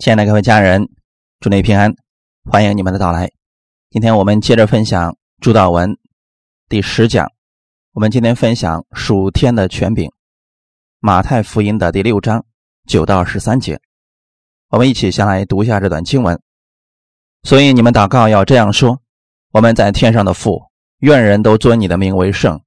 亲爱的各位家人，祝你平安，欢迎你们的到来。今天我们接着分享《朱道文》第十讲。我们今天分享属天的权柄，《马太福音》的第六章九到十三节。我们一起先来读一下这段经文。所以你们祷告要这样说：我们在天上的父，愿人都尊你的名为圣，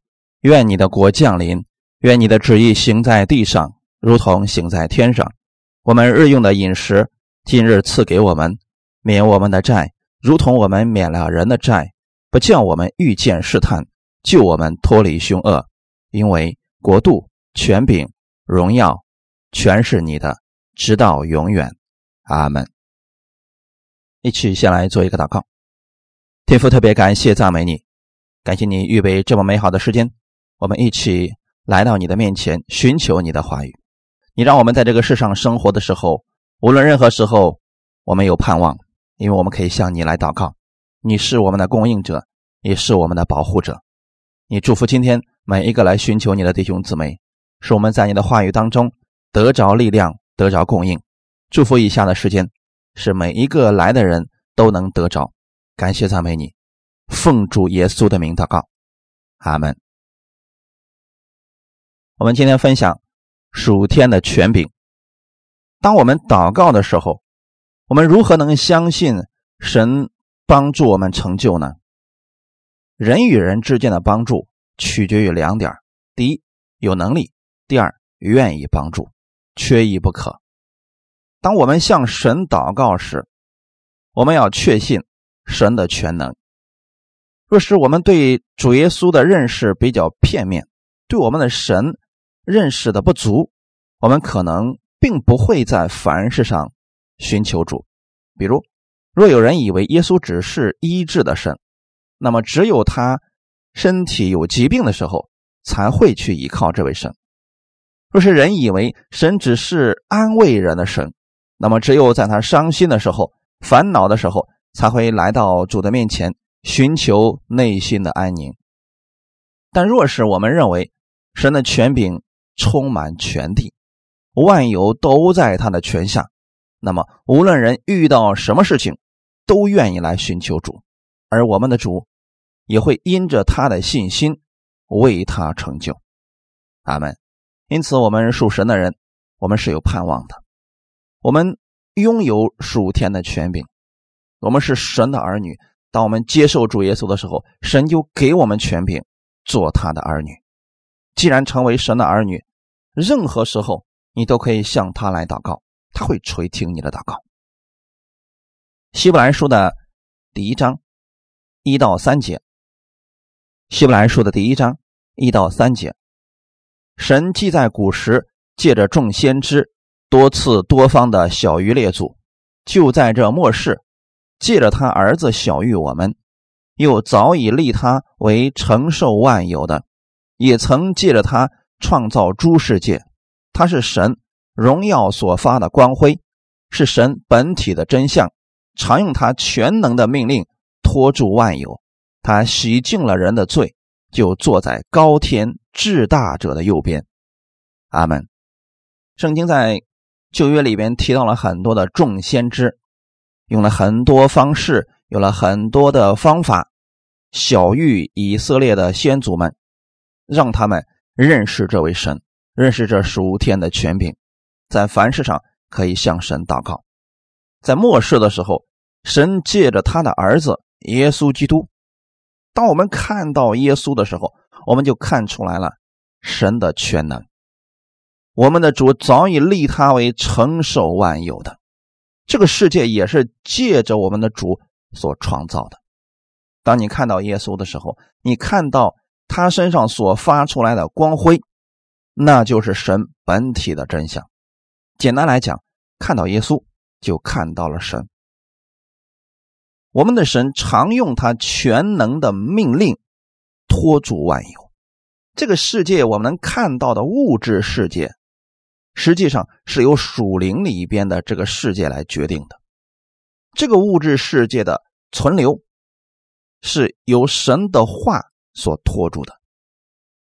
愿你的国降临，愿你的旨意行在地上，如同行在天上。我们日用的饮食。今日赐给我们，免我们的债，如同我们免了人的债，不叫我们遇见试探，救我们脱离凶恶。因为国度、权柄、荣耀，全是你的，直到永远。阿门。一起先来做一个祷告。天父特别感谢赞美你，感谢你预备这么美好的时间，我们一起来到你的面前，寻求你的话语。你让我们在这个世上生活的时候。无论任何时候，我们有盼望，因为我们可以向你来祷告。你是我们的供应者，也是我们的保护者。你祝福今天每一个来寻求你的弟兄姊妹，使我们在你的话语当中得着力量，得着供应。祝福以下的时间，使每一个来的人都能得着。感谢赞美你，奉主耶稣的名祷告，阿门。我们今天分享属天的权柄。当我们祷告的时候，我们如何能相信神帮助我们成就呢？人与人之间的帮助取决于两点：第一，有能力；第二，愿意帮助，缺一不可。当我们向神祷告时，我们要确信神的全能。若是我们对主耶稣的认识比较片面，对我们的神认识的不足，我们可能。并不会在凡事上寻求主，比如，若有人以为耶稣只是医治的神，那么只有他身体有疾病的时候才会去依靠这位神；若是人以为神只是安慰人的神，那么只有在他伤心的时候、烦恼的时候才会来到主的面前寻求内心的安宁。但若是我们认为神的权柄充满全地，万有都在他的权下，那么无论人遇到什么事情，都愿意来寻求主，而我们的主也会因着他的信心为他成就。阿门。因此，我们属神的人，我们是有盼望的。我们拥有属天的权柄，我们是神的儿女。当我们接受主耶稣的时候，神就给我们权柄做他的儿女。既然成为神的儿女，任何时候。你都可以向他来祷告，他会垂听你的祷告。希伯来书的第一章一到三节，希伯来书的第一章一到三节，神既在古时借着众先知多次多方的小鱼列祖，就在这末世借着他儿子小玉我们，又早已立他为承受万有的，也曾借着他创造诸世界。他是神荣耀所发的光辉，是神本体的真相，常用他全能的命令托住万有。他洗净了人的罪，就坐在高天至大者的右边。阿门。圣经在旧约里边提到了很多的众先知，用了很多方式，有了很多的方法，小谕以色列的先祖们，让他们认识这位神。认识这属天的权柄，在凡事上可以向神祷告。在末世的时候，神借着他的儿子耶稣基督。当我们看到耶稣的时候，我们就看出来了神的全能。我们的主早已立他为承受万有的，这个世界也是借着我们的主所创造的。当你看到耶稣的时候，你看到他身上所发出来的光辉。那就是神本体的真相。简单来讲，看到耶稣就看到了神。我们的神常用他全能的命令托住万有。这个世界我们能看到的物质世界，实际上是由属灵里边的这个世界来决定的。这个物质世界的存留是由神的话所托住的。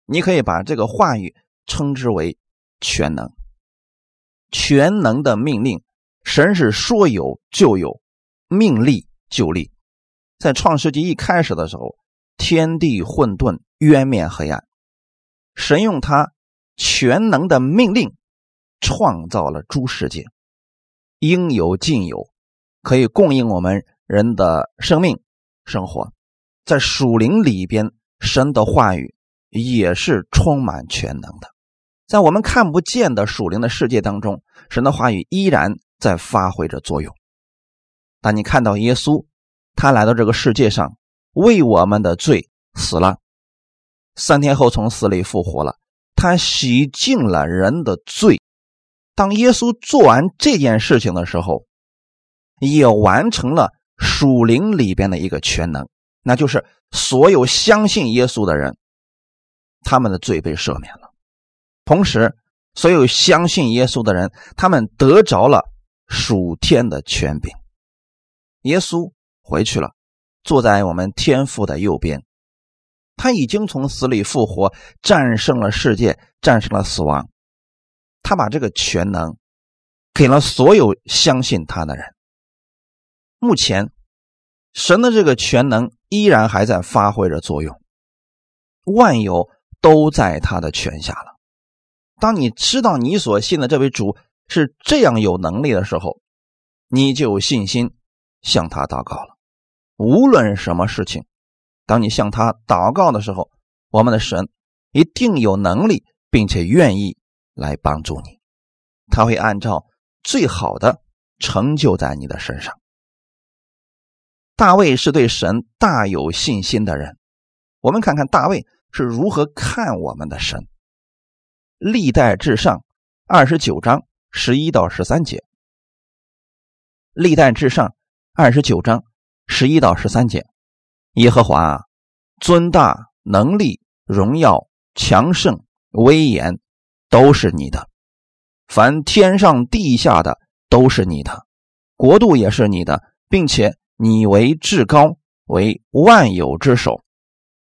你可以把这个话语。称之为全能，全能的命令神是说有就有，命立就立。在创世纪一开始的时候，天地混沌，渊面黑暗，神用他全能的命令创造了诸世界，应有尽有，可以供应我们人的生命生活。在属灵里边，神的话语也是充满全能的。在我们看不见的属灵的世界当中，神的话语依然在发挥着作用。当你看到耶稣，他来到这个世界上，为我们的罪死了，三天后从死里复活了，他洗净了人的罪。当耶稣做完这件事情的时候，也完成了属灵里边的一个全能，那就是所有相信耶稣的人，他们的罪被赦免了。同时，所有相信耶稣的人，他们得着了属天的权柄。耶稣回去了，坐在我们天父的右边。他已经从死里复活，战胜了世界，战胜了死亡。他把这个全能给了所有相信他的人。目前，神的这个全能依然还在发挥着作用，万有都在他的权下了。当你知道你所信的这位主是这样有能力的时候，你就有信心向他祷告了。无论什么事情，当你向他祷告的时候，我们的神一定有能力，并且愿意来帮助你。他会按照最好的成就在你的身上。大卫是对神大有信心的人。我们看看大卫是如何看我们的神。历代至上二十九章十一到十三节。历代至上二十九章十一到十三节，耶和华尊大能力荣耀强盛威严都是你的，凡天上地下的都是你的，国度也是你的，并且你为至高，为万有之首，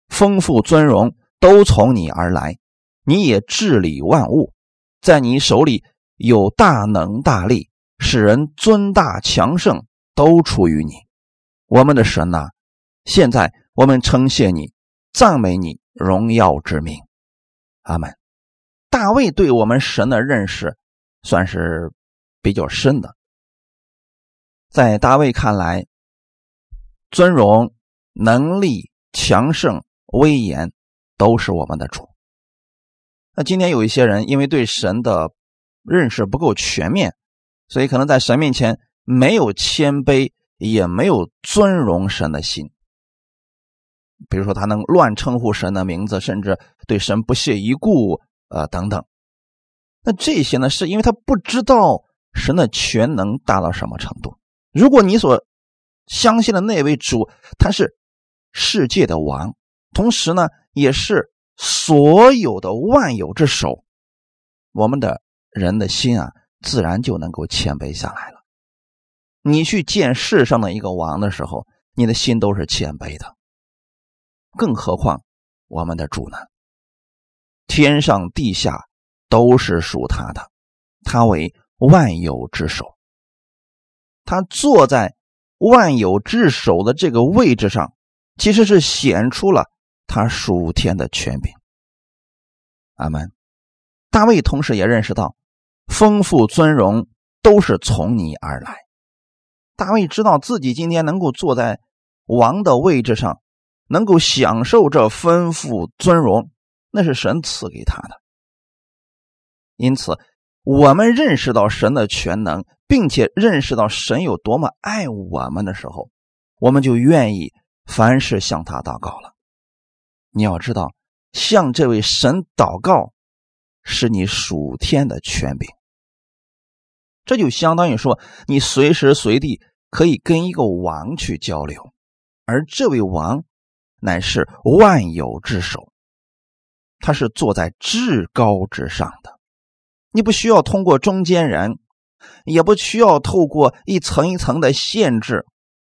丰富尊荣都从你而来。你也治理万物，在你手里有大能大力，使人尊大强盛，都出于你。我们的神呐，现在我们称谢你，赞美你荣耀之名。阿门。大卫对我们神的认识算是比较深的，在大卫看来，尊荣、能力、强盛、威严都是我们的主。那今天有一些人因为对神的认识不够全面，所以可能在神面前没有谦卑，也没有尊荣神的心。比如说，他能乱称呼神的名字，甚至对神不屑一顾，呃，等等。那这些呢，是因为他不知道神的全能大到什么程度。如果你所相信的那位主，他是世界的王，同时呢，也是。所有的万有之首，我们的人的心啊，自然就能够谦卑下来了。你去见世上的一个王的时候，你的心都是谦卑的。更何况我们的主呢？天上地下都是属他的，他为万有之首。他坐在万有之首的这个位置上，其实是显出了。他属天的权柄，阿门。大卫同时也认识到，丰富尊荣都是从你而来。大卫知道自己今天能够坐在王的位置上，能够享受这丰富尊荣，那是神赐给他的。因此，我们认识到神的全能，并且认识到神有多么爱我们的时候，我们就愿意凡事向他祷告了。你要知道，向这位神祷告，是你属天的权柄。这就相当于说，你随时随地可以跟一个王去交流，而这位王乃是万有之首，他是坐在至高之上的。你不需要通过中间人，也不需要透过一层一层的限制，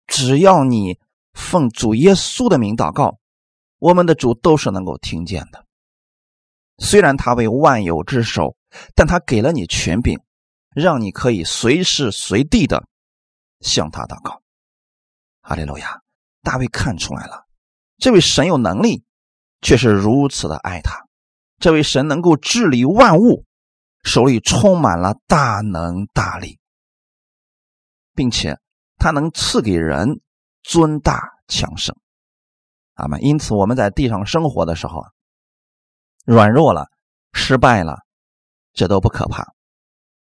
只要你奉主耶稣的名祷告。我们的主都是能够听见的，虽然他为万有之首，但他给了你权柄，让你可以随时随地的向他祷告。哈利路亚！大卫看出来了，这位神有能力，却是如此的爱他。这位神能够治理万物，手里充满了大能大力，并且他能赐给人尊大强盛。阿门。因此，我们在地上生活的时候，软弱了、失败了，这都不可怕。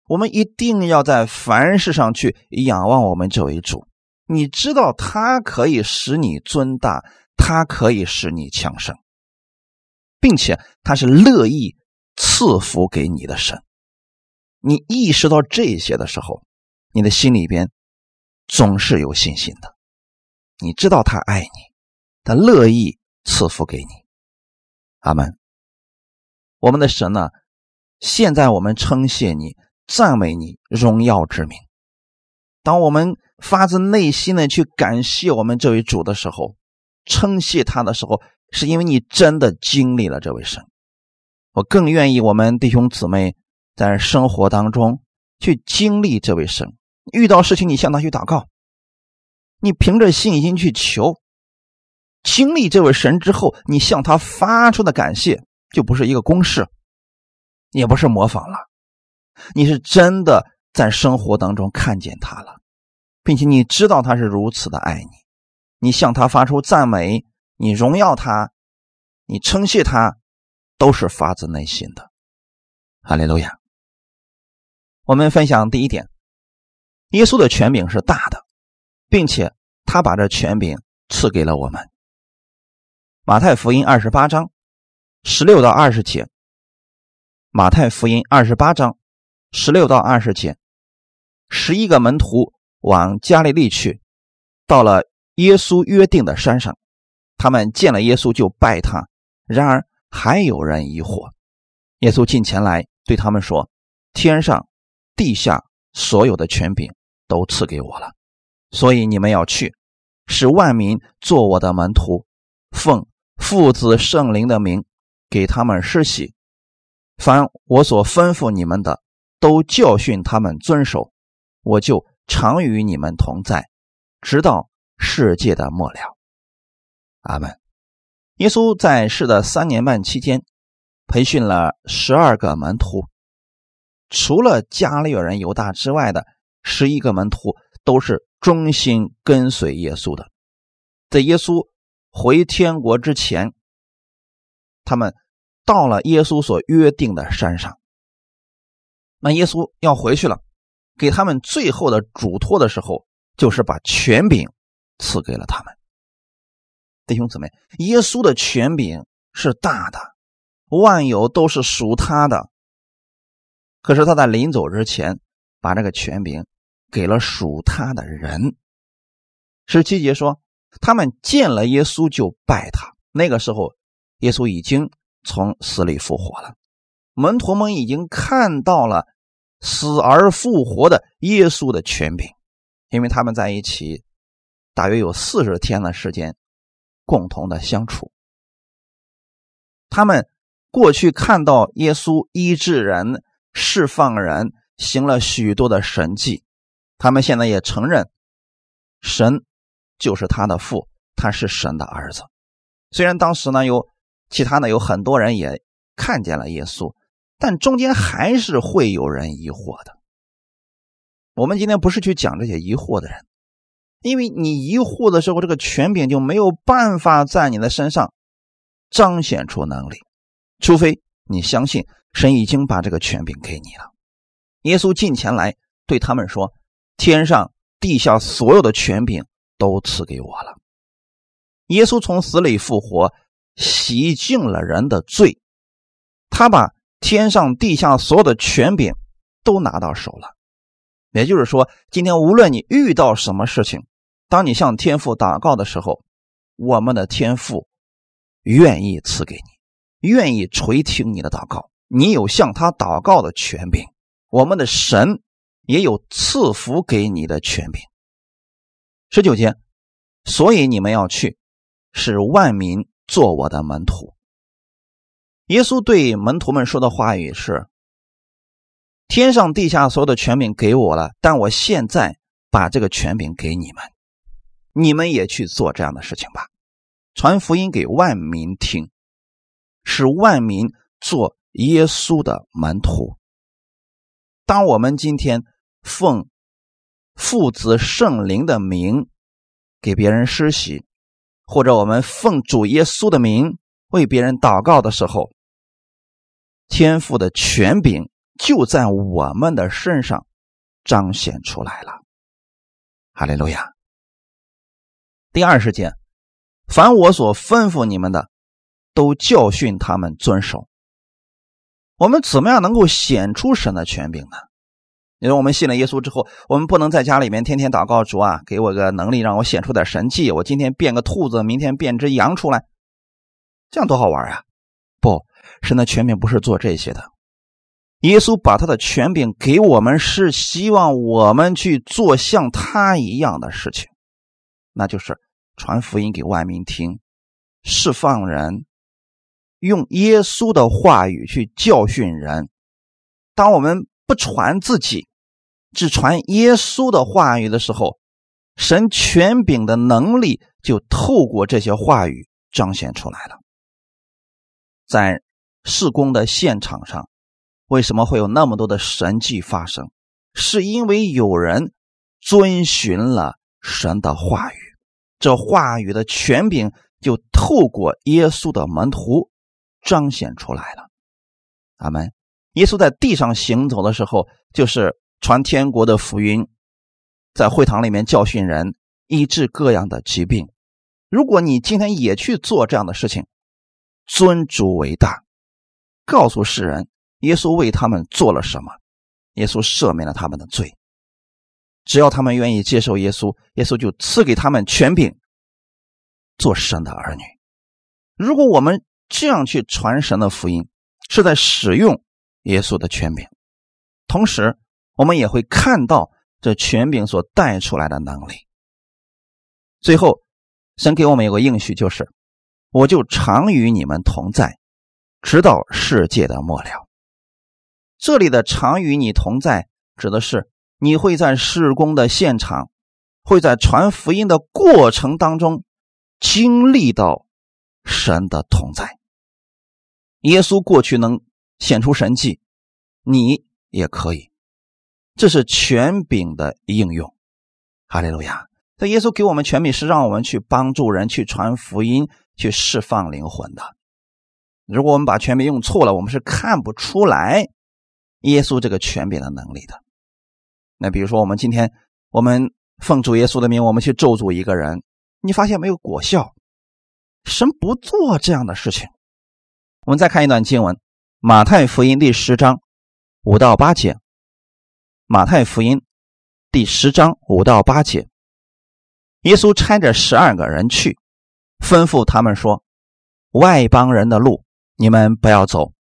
我们一定要在凡事上去仰望我们这位主。你知道，他可以使你尊大，他可以使你强盛，并且他是乐意赐福给你的神。你意识到这些的时候，你的心里边总是有信心的。你知道他爱你，他乐意赐福给你。阿门。我们的神呢？现在我们称谢你。赞美你荣耀之名。当我们发自内心的去感谢我们这位主的时候，称谢他的时候，是因为你真的经历了这位神。我更愿意我们弟兄姊妹在生活当中去经历这位神。遇到事情，你向他去祷告，你凭着信心去求，经历这位神之后，你向他发出的感谢，就不是一个公式，也不是模仿了。你是真的在生活当中看见他了，并且你知道他是如此的爱你，你向他发出赞美，你荣耀他，你称谢他，都是发自内心的。哈利路亚。我们分享第一点，耶稣的权柄是大的，并且他把这权柄赐给了我们。马太福音二十八章十六到二十节。马太福音二十八章。十六到二十节，十一个门徒往加利利去，到了耶稣约定的山上，他们见了耶稣就拜他。然而还有人疑惑。耶稣近前来对他们说：“天上、地下所有的权柄都赐给我了，所以你们要去，使万民做我的门徒，奉父子圣灵的名给他们施洗。凡我所吩咐你们的。”都教训他们遵守，我就常与你们同在，直到世界的末了。阿门。耶稣在世的三年半期间，培训了十二个门徒，除了加利人犹大之外的十一个门徒都是忠心跟随耶稣的。在耶稣回天国之前，他们到了耶稣所约定的山上。那耶稣要回去了，给他们最后的嘱托的时候，就是把权柄赐给了他们。弟兄姊妹，耶稣的权柄是大的，万有都是属他的。可是他在临走之前，把这个权柄给了属他的人。十七节说，他们见了耶稣就拜他。那个时候，耶稣已经从死里复活了，门徒们已经看到了。死而复活的耶稣的权柄，因为他们在一起大约有四十天的时间，共同的相处。他们过去看到耶稣医治人、释放人，行了许多的神迹。他们现在也承认，神就是他的父，他是神的儿子。虽然当时呢有其他的有很多人也看见了耶稣。但中间还是会有人疑惑的。我们今天不是去讲这些疑惑的人，因为你疑惑的时候，这个权柄就没有办法在你的身上彰显出能力，除非你相信神已经把这个权柄给你了。耶稣近前来对他们说：“天上地下所有的权柄都赐给我了。”耶稣从死里复活，洗净了人的罪，他把。天上地下所有的权柄都拿到手了，也就是说，今天无论你遇到什么事情，当你向天父祷告的时候，我们的天父愿意赐给你，愿意垂听你的祷告，你有向他祷告的权柄，我们的神也有赐福给你的权柄。十九节，所以你们要去，使万民做我的门徒。耶稣对门徒们说的话语是：“天上地下所有的权柄给我了，但我现在把这个权柄给你们，你们也去做这样的事情吧，传福音给万民听，使万民做耶稣的门徒。当我们今天奉父子圣灵的名给别人施洗，或者我们奉主耶稣的名为别人祷告的时候，天父的权柄就在我们的身上彰显出来了。哈利路亚。第二十节，凡我所吩咐你们的，都教训他们遵守。我们怎么样能够显出神的权柄呢？因为我们信了耶稣之后，我们不能在家里面天天祷告主啊，给我个能力，让我显出点神迹。我今天变个兔子，明天变只羊出来，这样多好玩啊！不，神的权柄不是做这些的。耶稣把他的权柄给我们，是希望我们去做像他一样的事情，那就是传福音给外民听，释放人，用耶稣的话语去教训人。当我们不传自己，只传耶稣的话语的时候，神权柄的能力就透过这些话语彰显出来了。在事工的现场上，为什么会有那么多的神迹发生？是因为有人遵循了神的话语，这话语的权柄就透过耶稣的门徒彰显出来了。阿门。耶稣在地上行走的时候，就是。传天国的福音，在会堂里面教训人，医治各样的疾病。如果你今天也去做这样的事情，尊主为大，告诉世人耶稣为他们做了什么，耶稣赦免了他们的罪。只要他们愿意接受耶稣，耶稣就赐给他们权柄，做神的儿女。如果我们这样去传神的福音，是在使用耶稣的权柄，同时。我们也会看到这权柄所带出来的能力。最后，神给我们有个应许，就是我就常与你们同在，直到世界的末了。这里的“常与你同在”指的是你会在施工的现场，会在传福音的过程当中经历到神的同在。耶稣过去能显出神迹，你也可以。这是权柄的应用，哈利路亚！这耶稣给我们权柄，是让我们去帮助人、去传福音、去释放灵魂的。如果我们把权柄用错了，我们是看不出来耶稣这个权柄的能力的。那比如说，我们今天我们奉主耶稣的名，我们去咒诅一个人，你发现没有果效？神不做这样的事情。我们再看一段经文，《马太福音》第十章五到八节。马太福音第十章五到八节，耶稣差着十二个人去，吩咐他们说：“外邦人的路你们不要走，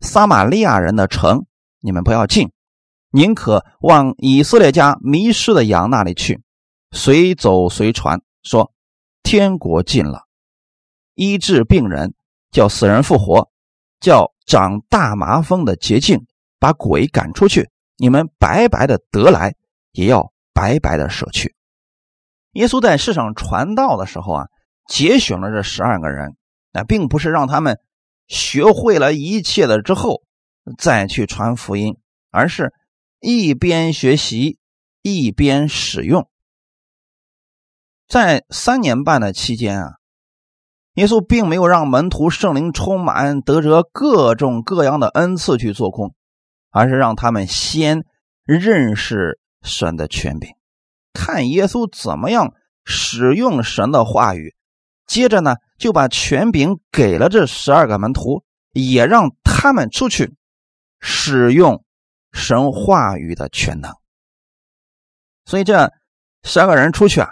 撒玛利亚人的城你们不要进，宁可往以色列家迷失的羊那里去，随走随传，说天国近了，医治病人，叫死人复活，叫长大麻风的洁净，把鬼赶出去。”你们白白的得来，也要白白的舍去。耶稣在世上传道的时候啊，节选了这十二个人，那并不是让他们学会了一切的之后再去传福音，而是一边学习一边使用。在三年半的期间啊，耶稣并没有让门徒圣灵充满，得着各种各样的恩赐去做工。而是让他们先认识神的权柄，看耶稣怎么样使用神的话语，接着呢就把权柄给了这十二个门徒，也让他们出去使用神话语的全能。所以这十二个人出去啊，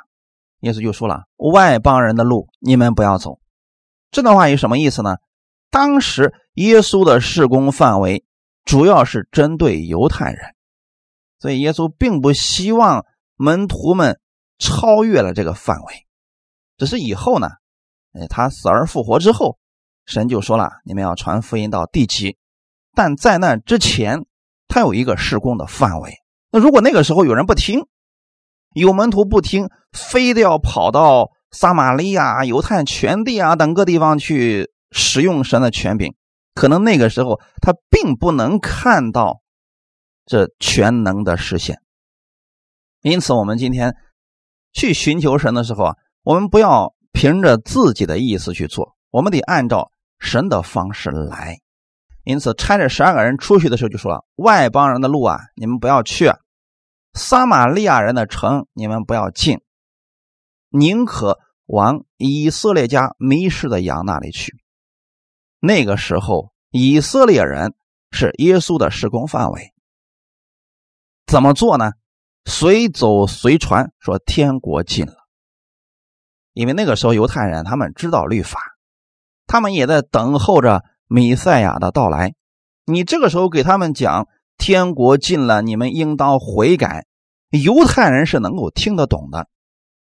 耶稣就说了：“外邦人的路你们不要走。”这段话有什么意思呢？当时耶稣的事工范围。主要是针对犹太人，所以耶稣并不希望门徒们超越了这个范围。只是以后呢，哎，他死而复活之后，神就说了：“你们要传福音到地极。”但在那之前，他有一个施工的范围。那如果那个时候有人不听，有门徒不听，非得要跑到撒玛利亚、犹太全地啊等各地方去使用神的权柄，可能那个时候他并不能看到这全能的实现。因此，我们今天去寻求神的时候啊，我们不要凭着自己的意思去做，我们得按照神的方式来。因此，差这十二个人出去的时候就说：“外邦人的路啊，你们不要去；撒玛利亚人的城，你们不要进，宁可往以色列家迷失的羊那里去。”那个时候，以色列人是耶稣的施工范围。怎么做呢？随走随传，说天国近了。因为那个时候犹太人他们知道律法，他们也在等候着。弥赛亚的到来，你这个时候给他们讲天国近了，你们应当悔改。犹太人是能够听得懂的。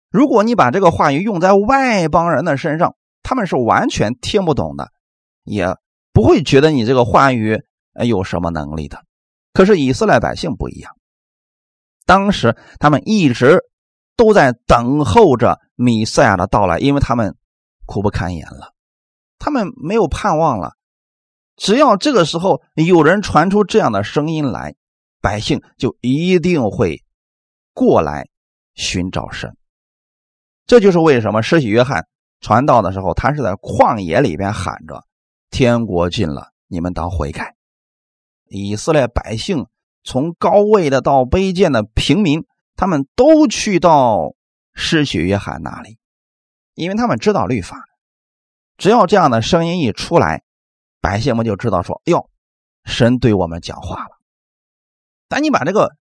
如果你把这个话语用在外邦人的身上，他们是完全听不懂的，也不会觉得你这个话语有什么能力的。可是以色列百姓不一样，当时他们一直都在等候着弥赛亚的到来，因为他们苦不堪言了，他们没有盼望了。只要这个时候有人传出这样的声音来，百姓就一定会过来寻找神。这就是为什么施洗约翰传道的时候，他是在旷野里边喊着：“天国近了，你们当悔改。”以色列百姓从高位的到卑贱的平民，他们都去到施洗约翰那里，因为他们知道律法。只要这样的声音一出来，百姓们就知道说：“哟，神对我们讲话了。”但你把这个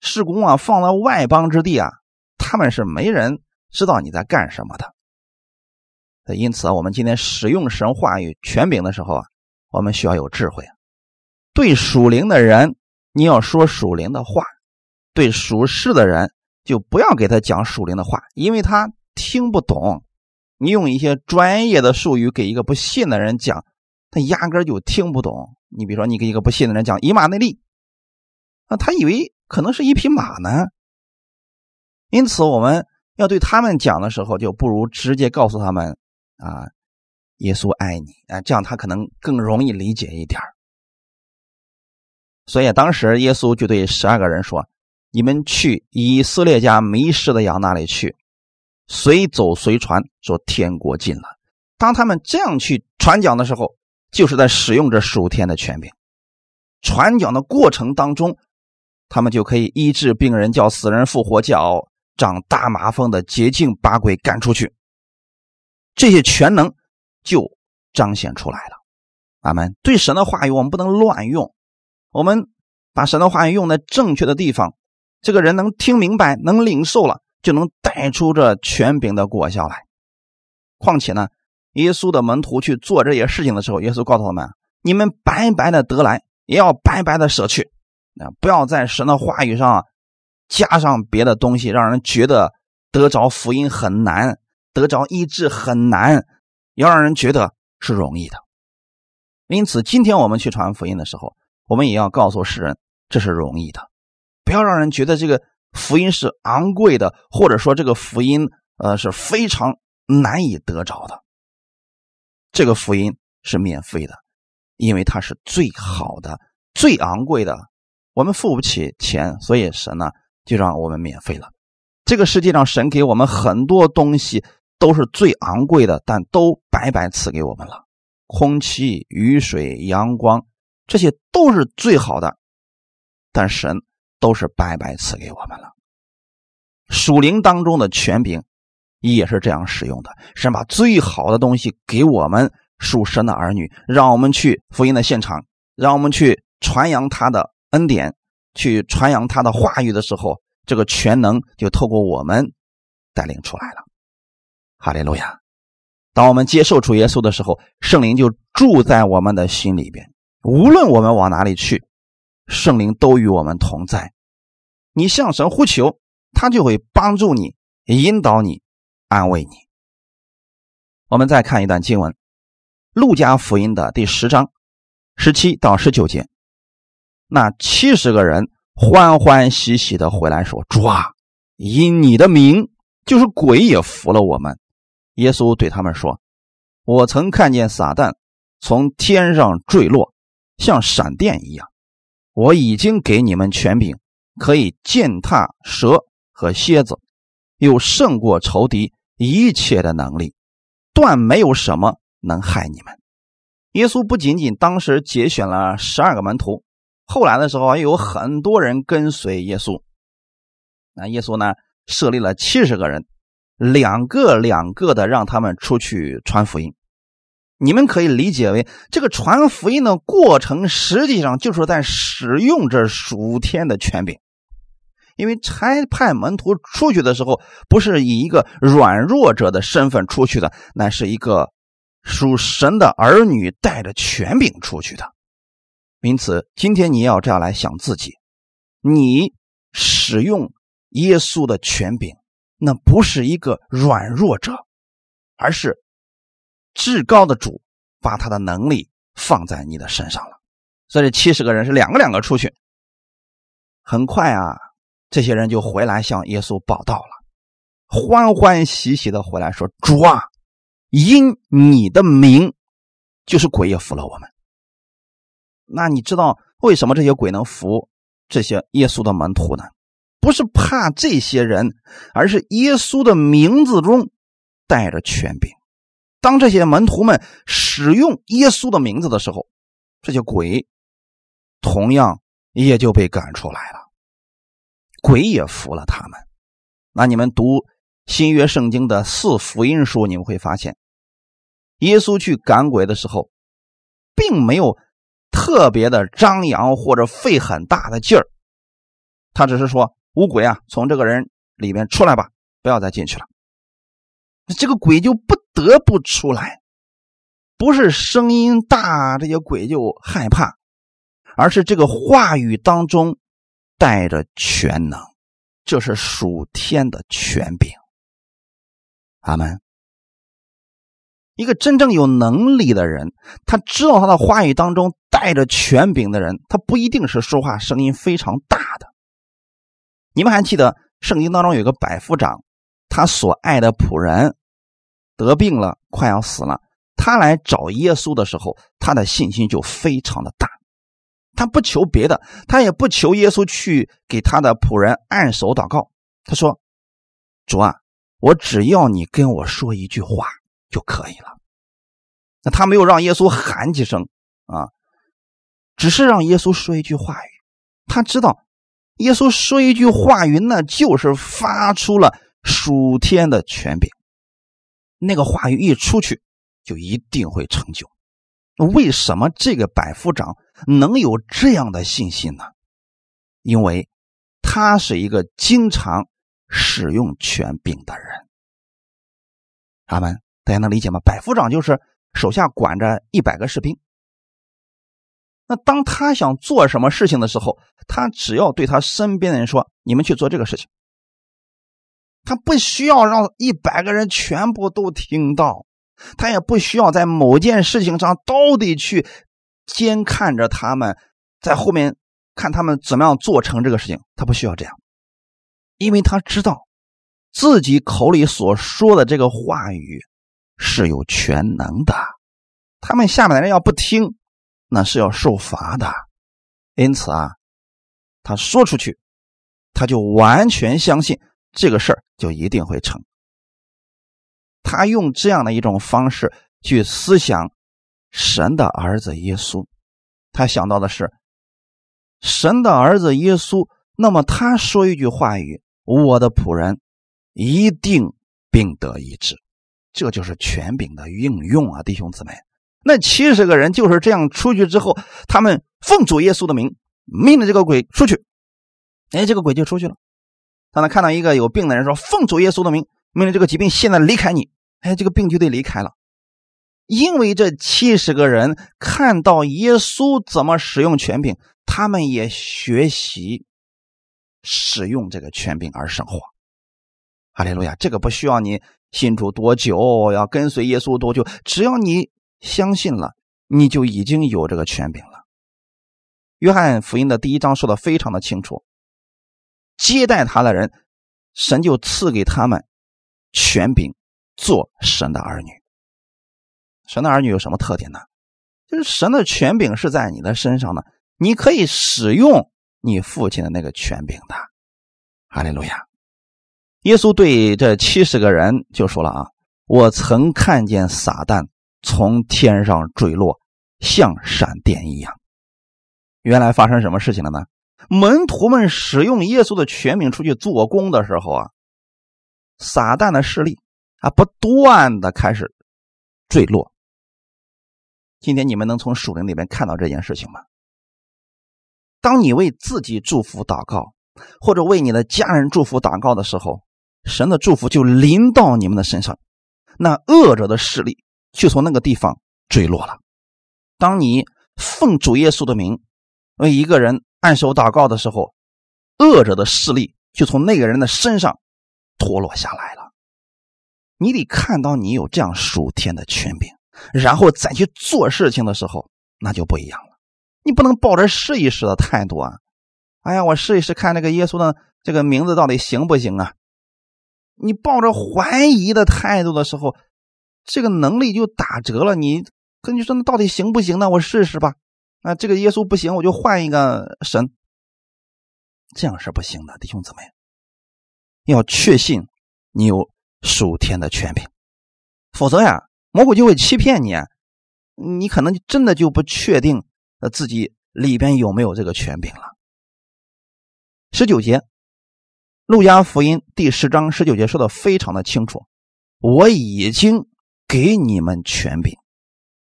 施工啊放到外邦之地啊，他们是没人知道你在干什么的。因此啊，我们今天使用神话语权柄的时候啊，我们需要有智慧。对属灵的人，你要说属灵的话；对属世的人，就不要给他讲属灵的话，因为他听不懂。你用一些专业的术语给一个不信的人讲。他压根就听不懂。你比如说，你给一个不信的人讲以马内利，啊，他以为可能是一匹马呢。因此，我们要对他们讲的时候，就不如直接告诉他们啊，耶稣爱你啊，这样他可能更容易理解一点所以当时耶稣就对十二个人说：“你们去以色列家迷失的羊那里去，随走随传，说天国近了。”当他们这样去传讲的时候，就是在使用着属天的权柄，传讲的过程当中，他们就可以医治病人，叫死人复活，叫长大麻风的捷径把鬼赶出去，这些全能就彰显出来了。阿门。对神的话语，我们不能乱用，我们把神的话语用在正确的地方，这个人能听明白，能领受了，就能带出这权柄的果效来。况且呢？耶稣的门徒去做这些事情的时候，耶稣告诉他们：“你们白白的得来，也要白白的舍去。啊，不要在神的话语上加上别的东西，让人觉得得着福音很难，得着医治很难，要让人觉得是容易的。因此，今天我们去传福音的时候，我们也要告诉世人，这是容易的，不要让人觉得这个福音是昂贵的，或者说这个福音呃是非常难以得着的。”这个福音是免费的，因为它是最好的、最昂贵的。我们付不起钱，所以神呢就让我们免费了。这个世界上神给我们很多东西都是最昂贵的，但都白白赐给我们了。空气、雨水、阳光，这些都是最好的，但神都是白白赐给我们了。属灵当中的权柄。也是这样使用的，神把最好的东西给我们属神的儿女，让我们去福音的现场，让我们去传扬他的恩典，去传扬他的话语的时候，这个全能就透过我们带领出来了。哈利路亚！当我们接受主耶稣的时候，圣灵就住在我们的心里边，无论我们往哪里去，圣灵都与我们同在。你向神呼求，他就会帮助你，引导你。安慰你。我们再看一段经文，《路加福音》的第十章十七到十九节。那七十个人欢欢喜喜的回来说：“主啊，因你的名，就是鬼也服了我们。”耶稣对他们说：“我曾看见撒旦从天上坠落，像闪电一样。我已经给你们权柄，可以践踏蛇和蝎子，有胜过仇敌一切的能力，断没有什么能害你们。”耶稣不仅仅当时节选了十二个门徒，后来的时候又有很多人跟随耶稣。那耶稣呢，设立了七十个人，两个两个的让他们出去传福音。你们可以理解为，这个传福音的过程，实际上就是在使用这属天的权柄。因为差派门徒出去的时候，不是以一个软弱者的身份出去的，乃是一个。属神的儿女带着权柄出去的，因此今天你要这样来想自己：你使用耶稣的权柄，那不是一个软弱者，而是至高的主把他的能力放在你的身上了。所以这七十个人是两个两个出去，很快啊，这些人就回来向耶稣报道了，欢欢喜喜的回来说：“主啊！”因你的名，就是鬼也服了我们。那你知道为什么这些鬼能服这些耶稣的门徒呢？不是怕这些人，而是耶稣的名字中带着权柄。当这些门徒们使用耶稣的名字的时候，这些鬼同样也就被赶出来了，鬼也服了他们。那你们读。新约圣经的四福音书，你们会发现，耶稣去赶鬼的时候，并没有特别的张扬或者费很大的劲儿，他只是说：“五鬼啊，从这个人里面出来吧，不要再进去了。”这个鬼就不得不出来，不是声音大这些鬼就害怕，而是这个话语当中带着全能，这是属天的权柄。阿门，一个真正有能力的人，他知道他的话语当中带着权柄的人，他不一定是说话声音非常大的。你们还记得圣经当中有个百夫长，他所爱的仆人得病了，快要死了，他来找耶稣的时候，他的信心就非常的大。他不求别的，他也不求耶稣去给他的仆人按手祷告。他说：“主啊。”我只要你跟我说一句话就可以了。那他没有让耶稣喊几声啊，只是让耶稣说一句话语。他知道，耶稣说一句话语，那就是发出了属天的权柄。那个话语一出去，就一定会成就。为什么这个百夫长能有这样的信心呢？因为他是一个经常。使用权柄的人，他们大家能理解吗？百夫长就是手下管着一百个士兵。那当他想做什么事情的时候，他只要对他身边的人说：“你们去做这个事情。”他不需要让一百个人全部都听到，他也不需要在某件事情上都得去监看着他们，在后面看他们怎么样做成这个事情。他不需要这样。因为他知道自己口里所说的这个话语是有全能的，他们下面的人要不听，那是要受罚的。因此啊，他说出去，他就完全相信这个事儿就一定会成。他用这样的一种方式去思想神的儿子耶稣，他想到的是神的儿子耶稣。那么他说一句话语。我的仆人一定病得医治，这就是权柄的应用啊，弟兄姊妹。那七十个人就是这样出去之后，他们奉主耶稣的名，命令这个鬼出去，哎，这个鬼就出去了。当他看到一个有病的人说：“奉主耶稣的名，命令这个疾病现在离开你。”哎，这个病就得离开了，因为这七十个人看到耶稣怎么使用权柄，他们也学习。使用这个权柄而生活，哈利路亚！这个不需要你信主多久，要跟随耶稣多久，只要你相信了，你就已经有这个权柄了。约翰福音的第一章说的非常的清楚，接待他的人，神就赐给他们权柄，做神的儿女。神的儿女有什么特点呢？就是神的权柄是在你的身上的，你可以使用你父亲的那个权柄的。哈利路亚！耶稣对这七十个人就说了啊：“我曾看见撒旦从天上坠落，像闪电一样。”原来发生什么事情了呢？门徒们使用耶稣的权柄出去做工的时候啊，撒旦的势力啊不断的开始坠落。今天你们能从属灵里面看到这件事情吗？当你为自己祝福祷告，或者为你的家人祝福祷告的时候，神的祝福就临到你们的身上，那恶者的势力就从那个地方坠落了。当你奉主耶稣的名为一个人按手祷告的时候，恶者的势力就从那个人的身上脱落下来了。你得看到你有这样属天的权柄。然后再去做事情的时候，那就不一样了。你不能抱着试一试的态度啊！哎呀，我试一试看那个耶稣的这个名字到底行不行啊？你抱着怀疑的态度的时候，这个能力就打折了。你跟你说那到底行不行呢？我试试吧。啊，这个耶稣不行，我就换一个神。这样是不行的，弟兄姊妹，要确信你有属天的权柄，否则呀。魔鬼就会欺骗你，你可能真的就不确定呃自己里边有没有这个权柄了。十九节，路加福音第十章十九节说的非常的清楚，我已经给你们权柄，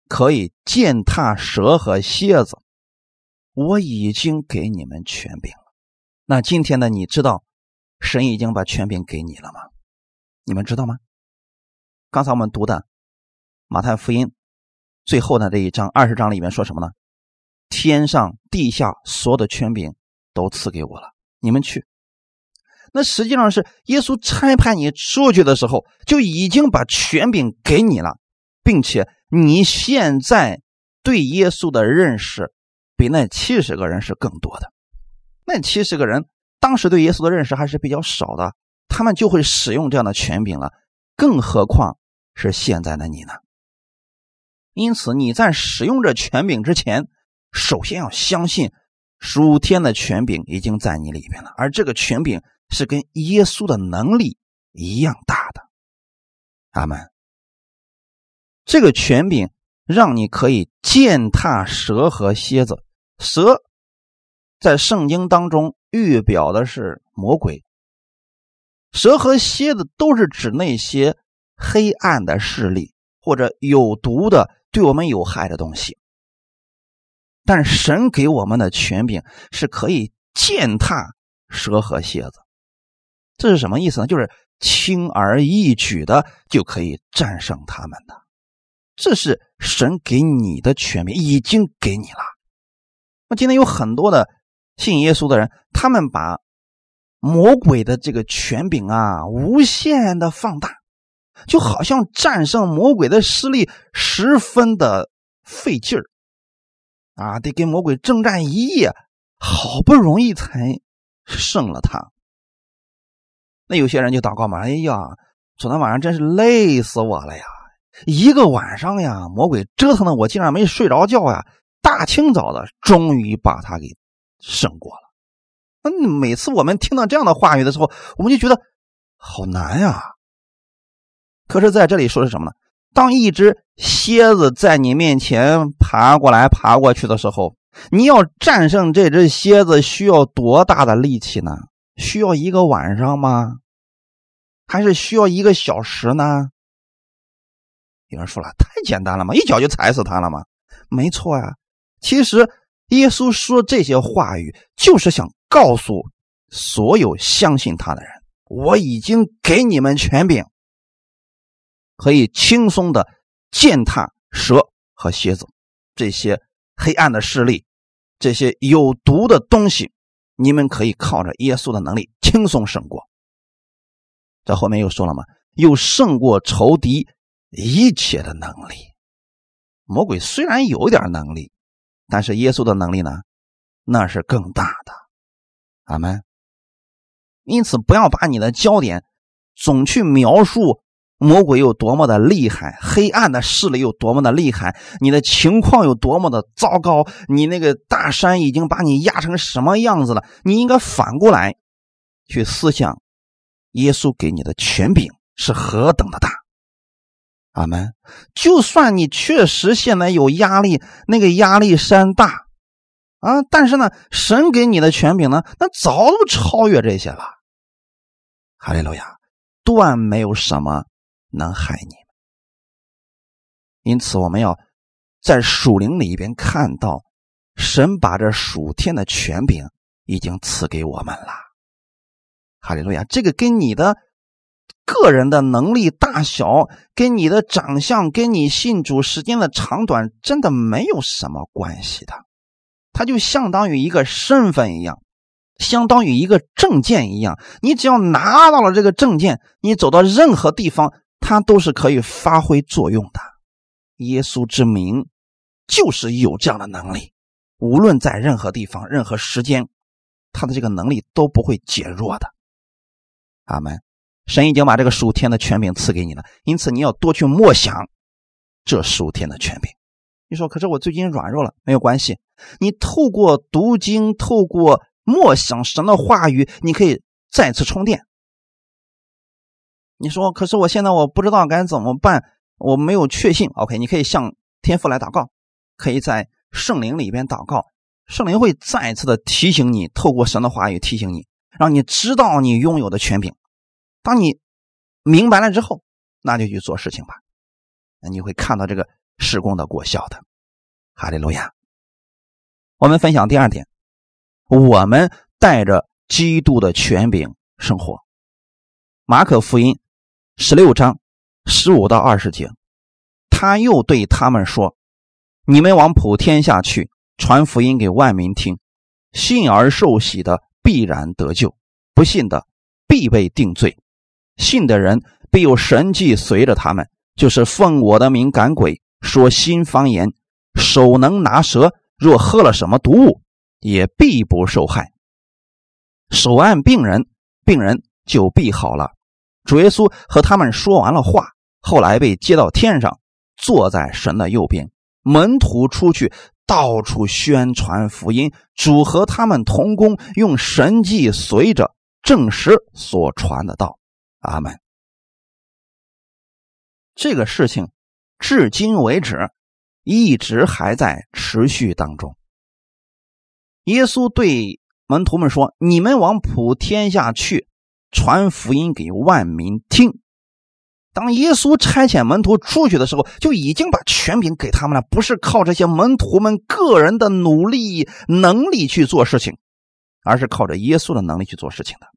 可以践踏蛇和蝎子，我已经给你们权柄了。那今天呢？你知道神已经把权柄给你了吗？你们知道吗？刚才我们读的。马太福音最后的这一章二十章里面说什么呢？天上地下所有的权柄都赐给我了，你们去。那实际上是耶稣差派你出去的时候，就已经把权柄给你了，并且你现在对耶稣的认识比那七十个人是更多的。那七十个人当时对耶稣的认识还是比较少的，他们就会使用这样的权柄了，更何况是现在的你呢？因此，你在使用这权柄之前，首先要相信属天的权柄已经在你里面了，而这个权柄是跟耶稣的能力一样大的。阿门。这个权柄让你可以践踏蛇和蝎子。蛇在圣经当中预表的是魔鬼，蛇和蝎子都是指那些黑暗的势力或者有毒的。对我们有害的东西，但神给我们的权柄是可以践踏蛇和蝎子，这是什么意思呢？就是轻而易举的就可以战胜他们的，这是神给你的权柄，已经给你了。那今天有很多的信耶稣的人，他们把魔鬼的这个权柄啊无限的放大。就好像战胜魔鬼的势力十分的费劲儿啊，得跟魔鬼征战一夜，好不容易才胜了他。那有些人就祷告嘛，哎呀，昨天晚上真是累死我了呀！一个晚上呀，魔鬼折腾的我竟然没睡着觉呀！大清早的，终于把他给胜过了。那每次我们听到这样的话语的时候，我们就觉得好难呀。可是，在这里说是什么呢？当一只蝎子在你面前爬过来、爬过去的时候，你要战胜这只蝎子，需要多大的力气呢？需要一个晚上吗？还是需要一个小时呢？有人说了，太简单了嘛，一脚就踩死他了吗？没错呀。其实，耶稣说这些话语，就是想告诉所有相信他的人：我已经给你们权柄。可以轻松的践踏蛇和蝎子，这些黑暗的势力，这些有毒的东西，你们可以靠着耶稣的能力轻松胜过。这后面又说了嘛，又胜过仇敌一切的能力。魔鬼虽然有点能力，但是耶稣的能力呢，那是更大的。阿门。因此，不要把你的焦点总去描述魔鬼有多么的厉害，黑暗的势力有多么的厉害，你的情况有多么的糟糕，你那个大山已经把你压成什么样子了。你应该反过来去思想，耶稣给你的权柄是何等的大。阿门。就算你确实现在有压力，那个压力山大啊，但是呢，神给你的权柄呢，那早都超越这些了。哈利路亚，断没有什么能害你。因此，我们要在属灵里边看到，神把这属天的权柄已经赐给我们了。哈利路亚，这个跟你的个人的能力大小、跟你的长相、跟你信主时间的长短，真的没有什么关系的。它就相当于一个身份一样。相当于一个证件一样，你只要拿到了这个证件，你走到任何地方，它都是可以发挥作用的。耶稣之名就是有这样的能力，无论在任何地方、任何时间，他的这个能力都不会减弱的。阿门。神已经把这个属天的权柄赐给你了，因此你要多去默想这属天的权柄。你说，可是我最近软弱了，没有关系，你透过读经，透过。默想神的话语，你可以再次充电。你说，可是我现在我不知道该怎么办，我没有确信。OK，你可以向天父来祷告，可以在圣灵里边祷告，圣灵会再一次的提醒你，透过神的话语提醒你，让你知道你拥有的权柄。当你明白了之后，那就去做事情吧，你会看到这个施工的果效的。哈利路亚。我们分享第二点。我们带着基督的权柄生活。马可福音十六章十五到二十节，他又对他们说：“你们往普天下去，传福音给万民听。信而受洗的必然得救，不信的必被定罪。信的人必有神迹随着他们，就是奉我的名赶鬼，说新方言，手能拿蛇，若喝了什么毒物。”也必不受害。手按病人，病人就必好了。主耶稣和他们说完了话，后来被接到天上，坐在神的右边。门徒出去，到处宣传福音。主和他们同工，用神迹随着证实所传的道。阿门。这个事情至今为止，一直还在持续当中。耶稣对门徒们说：“你们往普天下去，传福音给万民听。”当耶稣差遣门徒出去的时候，就已经把权柄给他们了，不是靠这些门徒们个人的努力能力去做事情，而是靠着耶稣的能力去做事情的。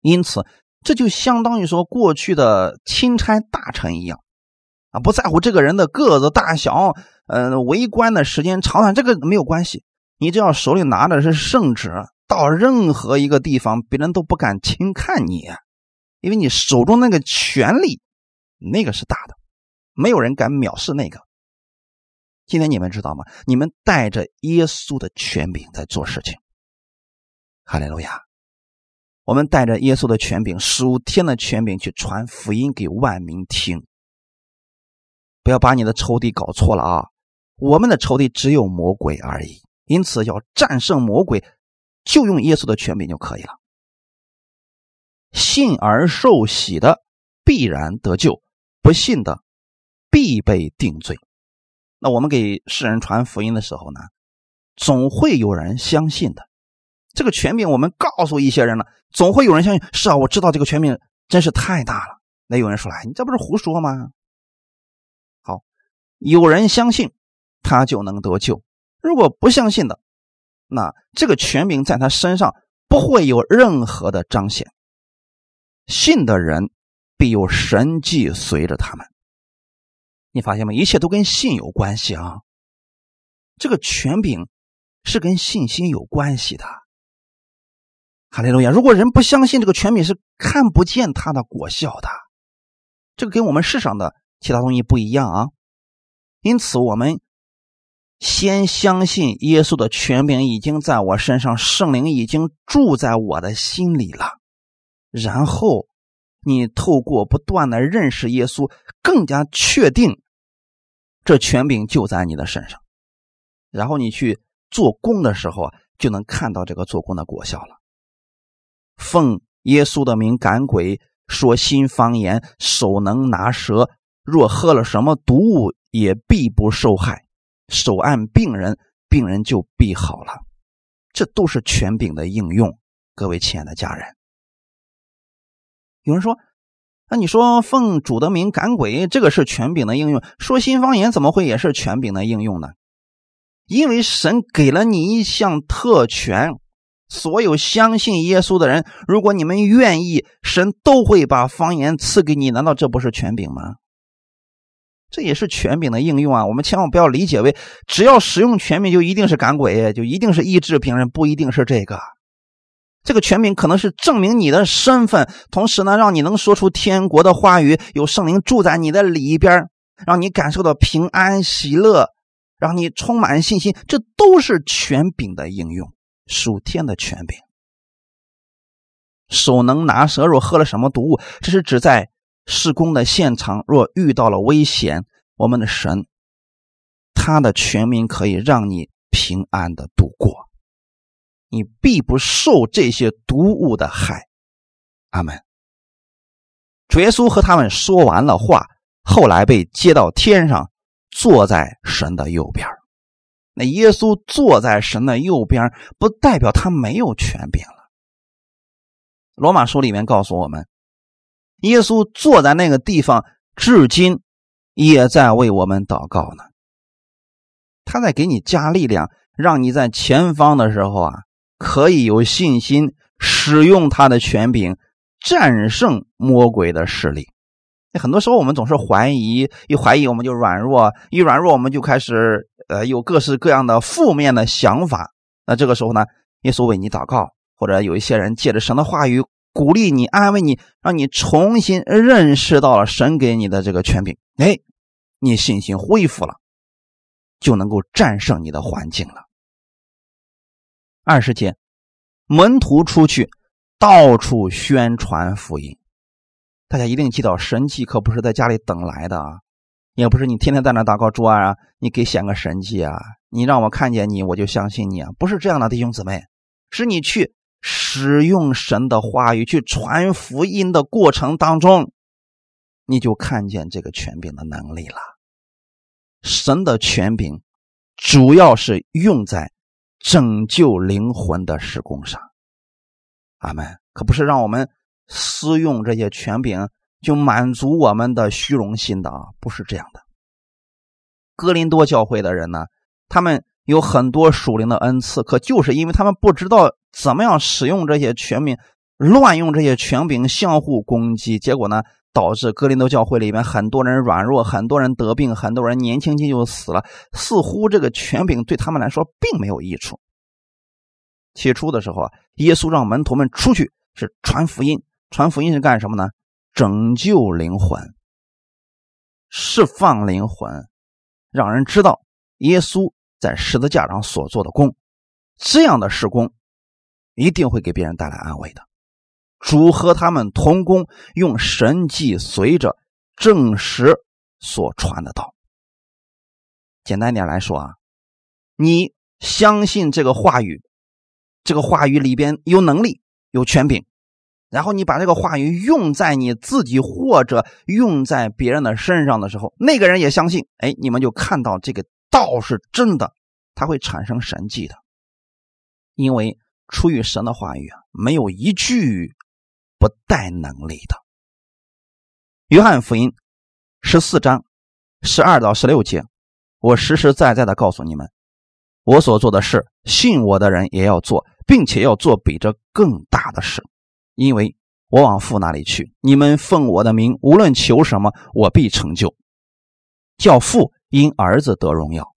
因此，这就相当于说过去的钦差大臣一样，啊，不在乎这个人的个子大小，嗯，为官的时间长短，这个没有关系。你只要手里拿的是圣旨，到任何一个地方，别人都不敢轻看你，因为你手中那个权力，那个是大的，没有人敢藐视那个。今天你们知道吗？你们带着耶稣的权柄在做事情。哈利路亚！我们带着耶稣的权柄，属天的权柄去传福音给万民听。不要把你的仇敌搞错了啊！我们的仇敌只有魔鬼而已。因此，要战胜魔鬼，就用耶稣的权柄就可以了。信而受洗的必然得救，不信的必被定罪。那我们给世人传福音的时候呢，总会有人相信的。这个权柄我们告诉一些人了，总会有人相信。是啊，我知道这个权柄真是太大了。那有人说：“来，你这不是胡说吗？”好，有人相信，他就能得救。如果不相信的，那这个权柄在他身上不会有任何的彰显。信的人必有神迹随着他们。你发现吗？一切都跟信有关系啊！这个权柄是跟信心有关系的。哈利路亚！如果人不相信这个权柄，是看不见它的果效的。这个跟我们世上的其他东西不一样啊。因此，我们。先相信耶稣的权柄已经在我身上，圣灵已经住在我的心里了。然后，你透过不断的认识耶稣，更加确定这权柄就在你的身上。然后你去做工的时候啊，就能看到这个做工的果效了。奉耶稣的名赶鬼，说新方言，手能拿蛇，若喝了什么毒物，也必不受害。手按病人，病人就必好了。这都是权柄的应用。各位亲爱的家人，有人说：“那你说奉主的名赶鬼，这个是权柄的应用；说新方言，怎么会也是权柄的应用呢？”因为神给了你一项特权，所有相信耶稣的人，如果你们愿意，神都会把方言赐给你。难道这不是权柄吗？这也是权柄的应用啊！我们千万不要理解为只要使用权柄就一定是赶鬼，就一定是医治病人，不一定是这个。这个权柄可能是证明你的身份，同时呢，让你能说出天国的话语，有圣灵住在你的里边，让你感受到平安喜乐，让你充满信心。这都是权柄的应用，属天的权柄。手能拿蛇，肉喝了什么毒物，这是指在。施工的现场若遇到了危险，我们的神，他的全名可以让你平安的度过，你必不受这些毒物的害。阿门。主耶稣和他们说完了话，后来被接到天上，坐在神的右边。那耶稣坐在神的右边，不代表他没有权柄了。罗马书里面告诉我们。耶稣坐在那个地方，至今也在为我们祷告呢。他在给你加力量，让你在前方的时候啊，可以有信心使用他的权柄，战胜魔鬼的势力。很多时候我们总是怀疑，一怀疑我们就软弱，一软弱我们就开始呃有各式各样的负面的想法。那这个时候呢，耶稣为你祷告，或者有一些人借着神的话语。鼓励你，安慰你，让你重新认识到了神给你的这个权柄。哎，你信心恢复了，就能够战胜你的环境了。二十节，门徒出去，到处宣传福音。大家一定记到，神迹可不是在家里等来的啊，也不是你天天在那祷告主啊，你给显个神迹啊，你让我看见你，我就相信你啊，不是这样的，弟兄姊妹，是你去。使用神的话语去传福音的过程当中，你就看见这个权柄的能力了。神的权柄主要是用在拯救灵魂的施工上。阿门。可不是让我们私用这些权柄就满足我们的虚荣心的啊，不是这样的。哥林多教会的人呢，他们有很多属灵的恩赐，可就是因为他们不知道。怎么样使用这些权柄，乱用这些权柄相互攻击，结果呢，导致哥林多教会里面很多人软弱，很多人得病，很多人年轻轻就死了。似乎这个权柄对他们来说并没有益处。起初的时候啊，耶稣让门徒们出去是传福音，传福音是干什么呢？拯救灵魂，释放灵魂，让人知道耶稣在十字架上所做的功。这样的施工。一定会给别人带来安慰的。主和他们同工，用神迹随着证实所传的道。简单点来说啊，你相信这个话语，这个话语里边有能力、有权柄，然后你把这个话语用在你自己或者用在别人的身上的时候，那个人也相信，哎，你们就看到这个道是真的，它会产生神迹的，因为。出于神的话语啊，没有一句不带能力的。约翰福音十四章十二到十六节，我实实在在的告诉你们，我所做的事，信我的人也要做，并且要做比这更大的事，因为我往父那里去。你们奉我的名，无论求什么，我必成就，叫父因儿子得荣耀。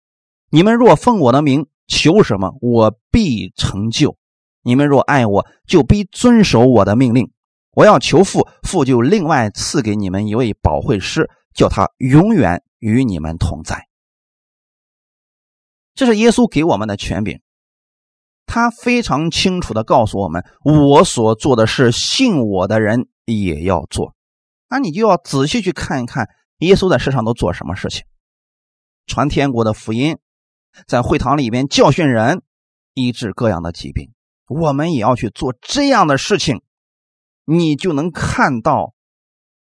你们若奉我的名求什么，我必成就。你们若爱我，就必遵守我的命令。我要求父，父就另外赐给你们一位保惠师，叫他永远与你们同在。这是耶稣给我们的权柄。他非常清楚的告诉我们：我所做的事，信我的人也要做。那你就要仔细去看一看，耶稣在世上都做什么事情？传天国的福音，在会堂里边教训人，医治各样的疾病。我们也要去做这样的事情，你就能看到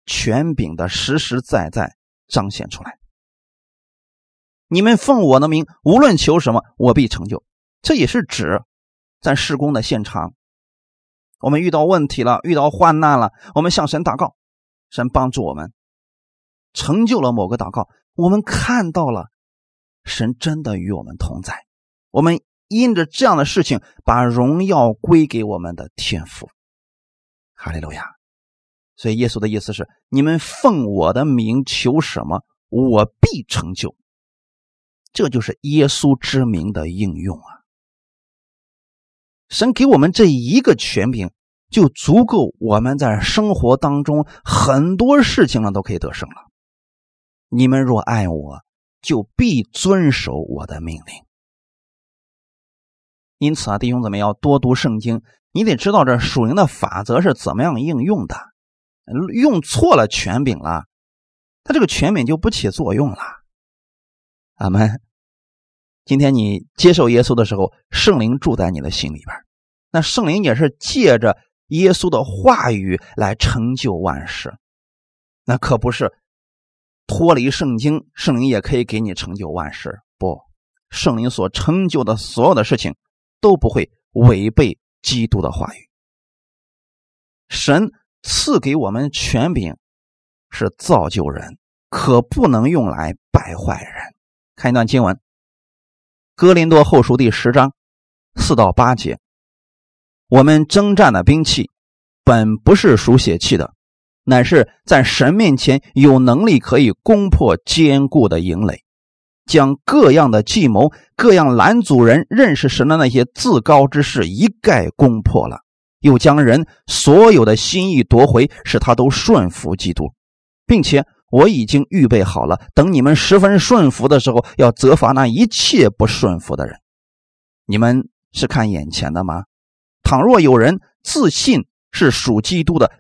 权柄的实实在在彰显出来。你们奉我的名，无论求什么，我必成就。这也是指。在施工的现场，我们遇到问题了，遇到患难了，我们向神祷告，神帮助我们，成就了某个祷告。我们看到了神真的与我们同在，我们因着这样的事情，把荣耀归给我们的天父。哈利路亚！所以耶稣的意思是：你们奉我的名求什么，我必成就。这就是耶稣之名的应用啊。神给我们这一个权柄，就足够我们在生活当中很多事情上都可以得胜了。你们若爱我，就必遵守我的命令。因此啊，弟兄姊妹要多读圣经，你得知道这属灵的法则是怎么样应用的。用错了权柄了，他这个权柄就不起作用了。阿门。今天你接受耶稣的时候，圣灵住在你的心里边，那圣灵也是借着耶稣的话语来成就万事，那可不是脱离圣经，圣灵也可以给你成就万事。不，圣灵所成就的所有的事情都不会违背基督的话语。神赐给我们权柄是造就人，可不能用来败坏人。看一段经文。哥林多后书第十章四到八节，我们征战的兵器本不是属血气的，乃是在神面前有能力可以攻破坚固的营垒，将各样的计谋、各样拦阻人认识神的那些自高之事一概攻破了，又将人所有的心意夺回，使他都顺服基督，并且。我已经预备好了，等你们十分顺服的时候，要责罚那一切不顺服的人。你们是看眼前的吗？倘若有人自信是属基督的，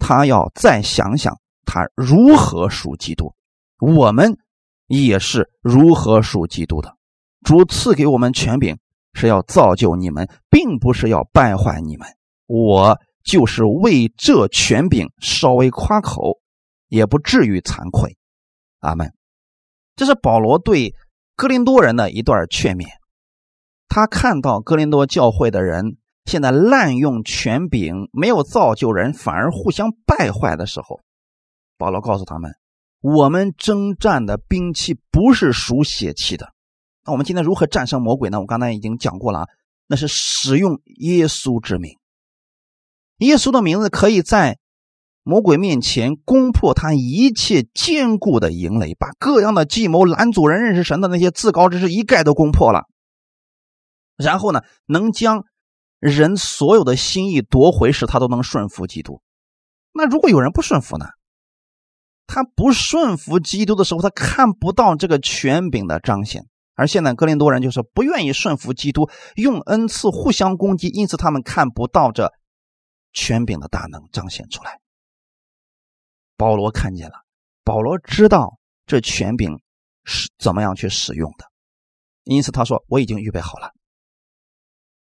他要再想想他如何属基督。我们也是如何属基督的。主赐给我们权柄，是要造就你们，并不是要败坏你们。我就是为这权柄稍微夸口。也不至于惭愧，阿门。这是保罗对哥林多人的一段劝勉。他看到哥林多教会的人现在滥用权柄，没有造就人，反而互相败坏的时候，保罗告诉他们：我们征战的兵器不是属血气的。那我们今天如何战胜魔鬼呢？我刚才已经讲过了啊，那是使用耶稣之名。耶稣的名字可以在。魔鬼面前攻破他一切坚固的营垒，把各样的计谋拦阻人认识神的那些自高之事一概都攻破了。然后呢，能将人所有的心意夺回，时他都能顺服基督。那如果有人不顺服呢？他不顺服基督的时候，他看不到这个权柄的彰显。而现在，哥林多人就是不愿意顺服基督，用恩赐互相攻击，因此他们看不到这权柄的大能彰显出来。保罗看见了，保罗知道这权柄是怎么样去使用的，因此他说：“我已经预备好了，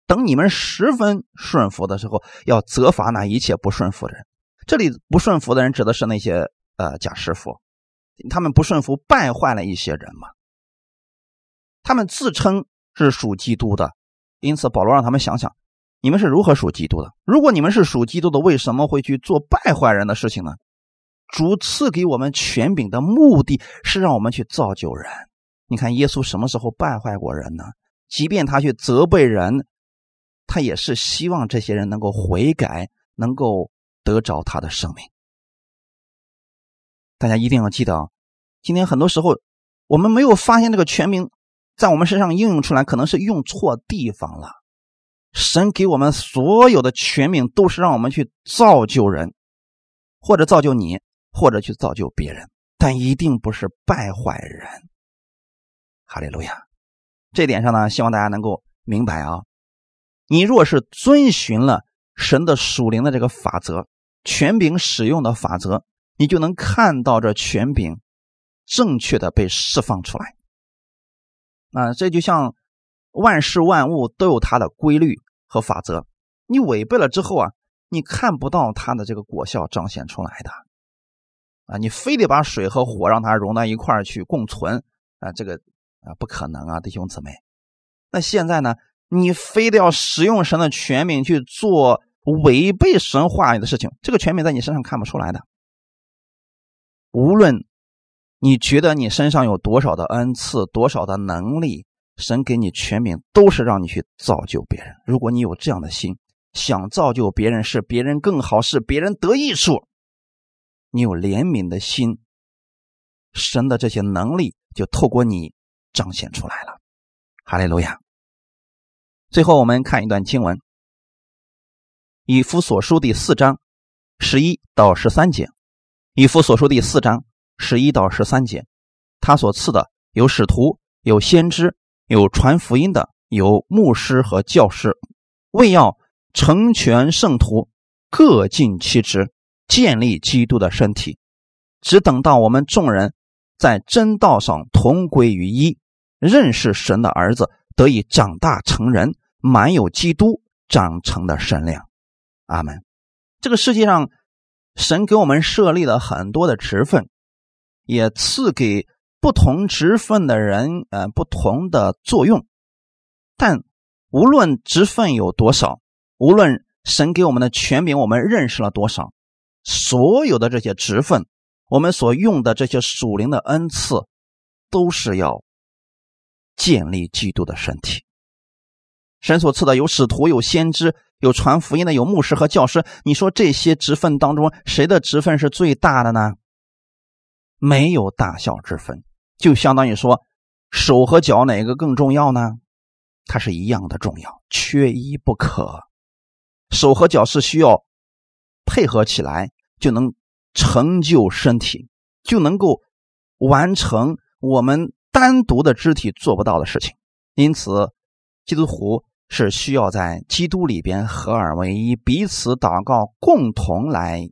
等你们十分顺服的时候，要责罚那一切不顺服的人。这里不顺服的人指的是那些呃假师傅，他们不顺服，败坏了一些人嘛。他们自称是属基督的，因此保罗让他们想想，你们是如何属基督的？如果你们是属基督的，为什么会去做败坏人的事情呢？”主赐给我们权柄的目的是让我们去造就人。你看，耶稣什么时候败坏过人呢？即便他去责备人，他也是希望这些人能够悔改，能够得着他的生命。大家一定要记得，今天很多时候我们没有发现这个权柄在我们身上应用出来，可能是用错地方了。神给我们所有的权柄都是让我们去造就人，或者造就你。或者去造就别人，但一定不是败坏人。哈利路亚！这点上呢，希望大家能够明白啊。你若是遵循了神的属灵的这个法则，权柄使用的法则，你就能看到这权柄正确的被释放出来。啊，这就像万事万物都有它的规律和法则，你违背了之后啊，你看不到它的这个果效彰显出来的。啊，你非得把水和火让它融到一块儿去共存啊，这个啊不可能啊，弟兄姊妹。那现在呢，你非得要使用神的权柄去做违背神话语的事情，这个权柄在你身上看不出来的。无论你觉得你身上有多少的恩赐、多少的能力，神给你权柄都是让你去造就别人。如果你有这样的心，想造就别人，使别人更好，使别人得益处。你有怜悯的心，神的这些能力就透过你彰显出来了。哈利路亚。最后，我们看一段经文，《以弗所书》第四章十一到十三节，《以弗所书》第四章十一到十三节，他所赐的有使徒，有先知，有传福音的，有牧师和教师，为要成全圣徒，各尽其职。建立基督的身体，只等到我们众人在真道上同归于一，认识神的儿子，得以长大成人，满有基督长成的身量。阿门。这个世界上，神给我们设立了很多的职分，也赐给不同职分的人，呃，不同的作用。但无论职分有多少，无论神给我们的权柄，我们认识了多少。所有的这些职分，我们所用的这些属灵的恩赐，都是要建立基督的身体。神所赐的有使徒、有先知、有传福音的、有牧师和教师。你说这些职分当中，谁的职分是最大的呢？没有大小之分，就相当于说，手和脚哪个更重要呢？它是一样的重要，缺一不可。手和脚是需要配合起来。就能成就身体，就能够完成我们单独的肢体做不到的事情。因此，基督徒是需要在基督里边合二为一，彼此祷告，共同来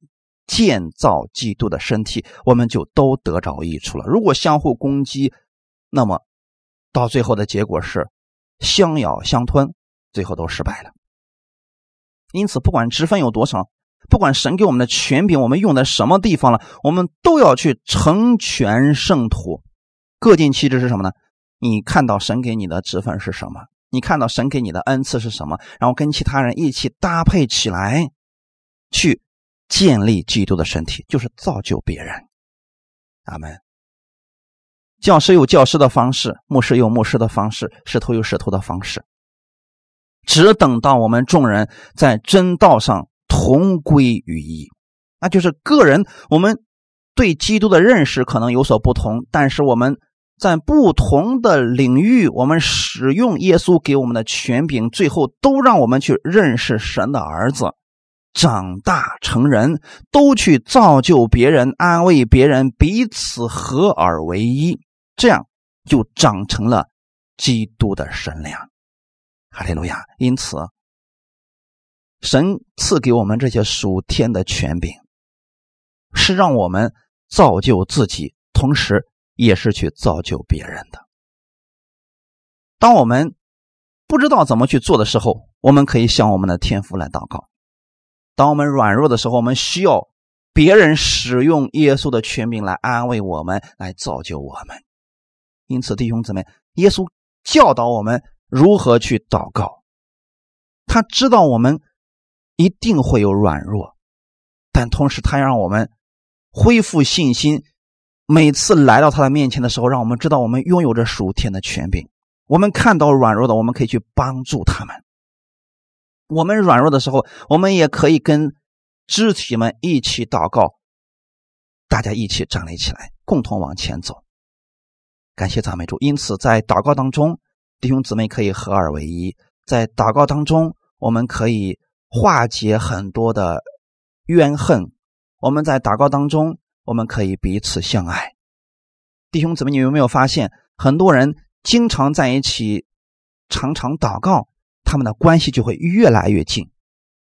建造基督的身体，我们就都得着益处了。如果相互攻击，那么到最后的结果是相咬相吞，最后都失败了。因此，不管职分有多少。不管神给我们的权柄，我们用在什么地方了，我们都要去成全圣徒。各尽其职是什么呢？你看到神给你的职分是什么？你看到神给你的恩赐是什么？然后跟其他人一起搭配起来，去建立基督的身体，就是造就别人。阿门。教师有教师的方式，牧师有牧师的方式，使徒有使徒的方式。只等到我们众人在真道上。同归于一，那就是个人。我们对基督的认识可能有所不同，但是我们在不同的领域，我们使用耶稣给我们的权柄，最后都让我们去认识神的儿子，长大成人，都去造就别人、安慰别人，彼此合而为一，这样就长成了基督的神量。哈利路亚！因此。神赐给我们这些属天的权柄，是让我们造就自己，同时也是去造就别人的。当我们不知道怎么去做的时候，我们可以向我们的天父来祷告；当我们软弱的时候，我们需要别人使用耶稣的权柄来安慰我们，来造就我们。因此，弟兄姊妹，耶稣教导我们如何去祷告，他知道我们。一定会有软弱，但同时他让我们恢复信心。每次来到他的面前的时候，让我们知道我们拥有着属天的权柄。我们看到软弱的，我们可以去帮助他们。我们软弱的时候，我们也可以跟肢体们一起祷告，大家一起站立起来，共同往前走。感谢赞美主。因此，在祷告当中，弟兄姊妹可以合二为一。在祷告当中，我们可以。化解很多的怨恨，我们在祷告当中，我们可以彼此相爱。弟兄姊妹，你有没有发现，很多人经常在一起常常祷告，他们的关系就会越来越近。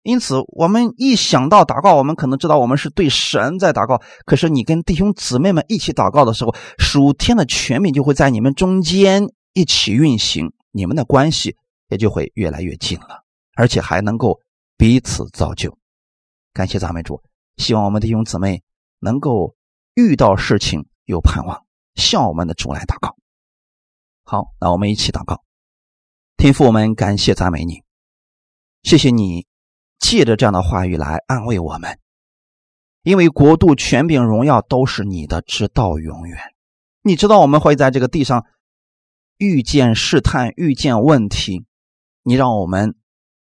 因此，我们一想到祷告，我们可能知道我们是对神在祷告。可是，你跟弟兄姊妹们一起祷告的时候，属天的权柄就会在你们中间一起运行，你们的关系也就会越来越近了，而且还能够彼此造就。感谢赞美主，希望我们弟兄姊妹能够遇到事情有盼望，向我们的主来祷告。好，那我们一起祷告。天父，我们感谢赞美你，谢谢你。借着这样的话语来安慰我们，因为国度、权柄、荣耀都是你的，直到永远。你知道我们会在这个地上遇见试探、遇见问题，你让我们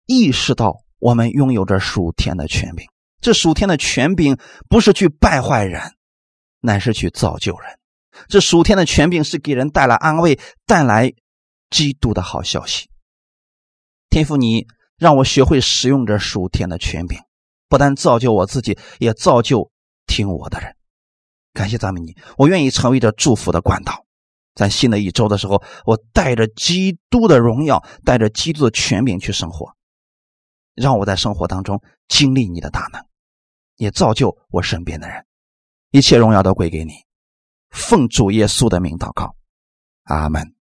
意识到我们拥有着属天的权柄。这属天的权柄不是去败坏人，乃是去造就人。这属天的权柄是给人带来安慰、带来基督的好消息。天父，你。让我学会使用这属天的权柄，不但造就我自己，也造就听我的人。感谢赞美你，我愿意成为这祝福的管道。在新的一周的时候，我带着基督的荣耀，带着基督的权柄去生活，让我在生活当中经历你的大能，也造就我身边的人。一切荣耀都归给你，奉主耶稣的名祷告，阿门。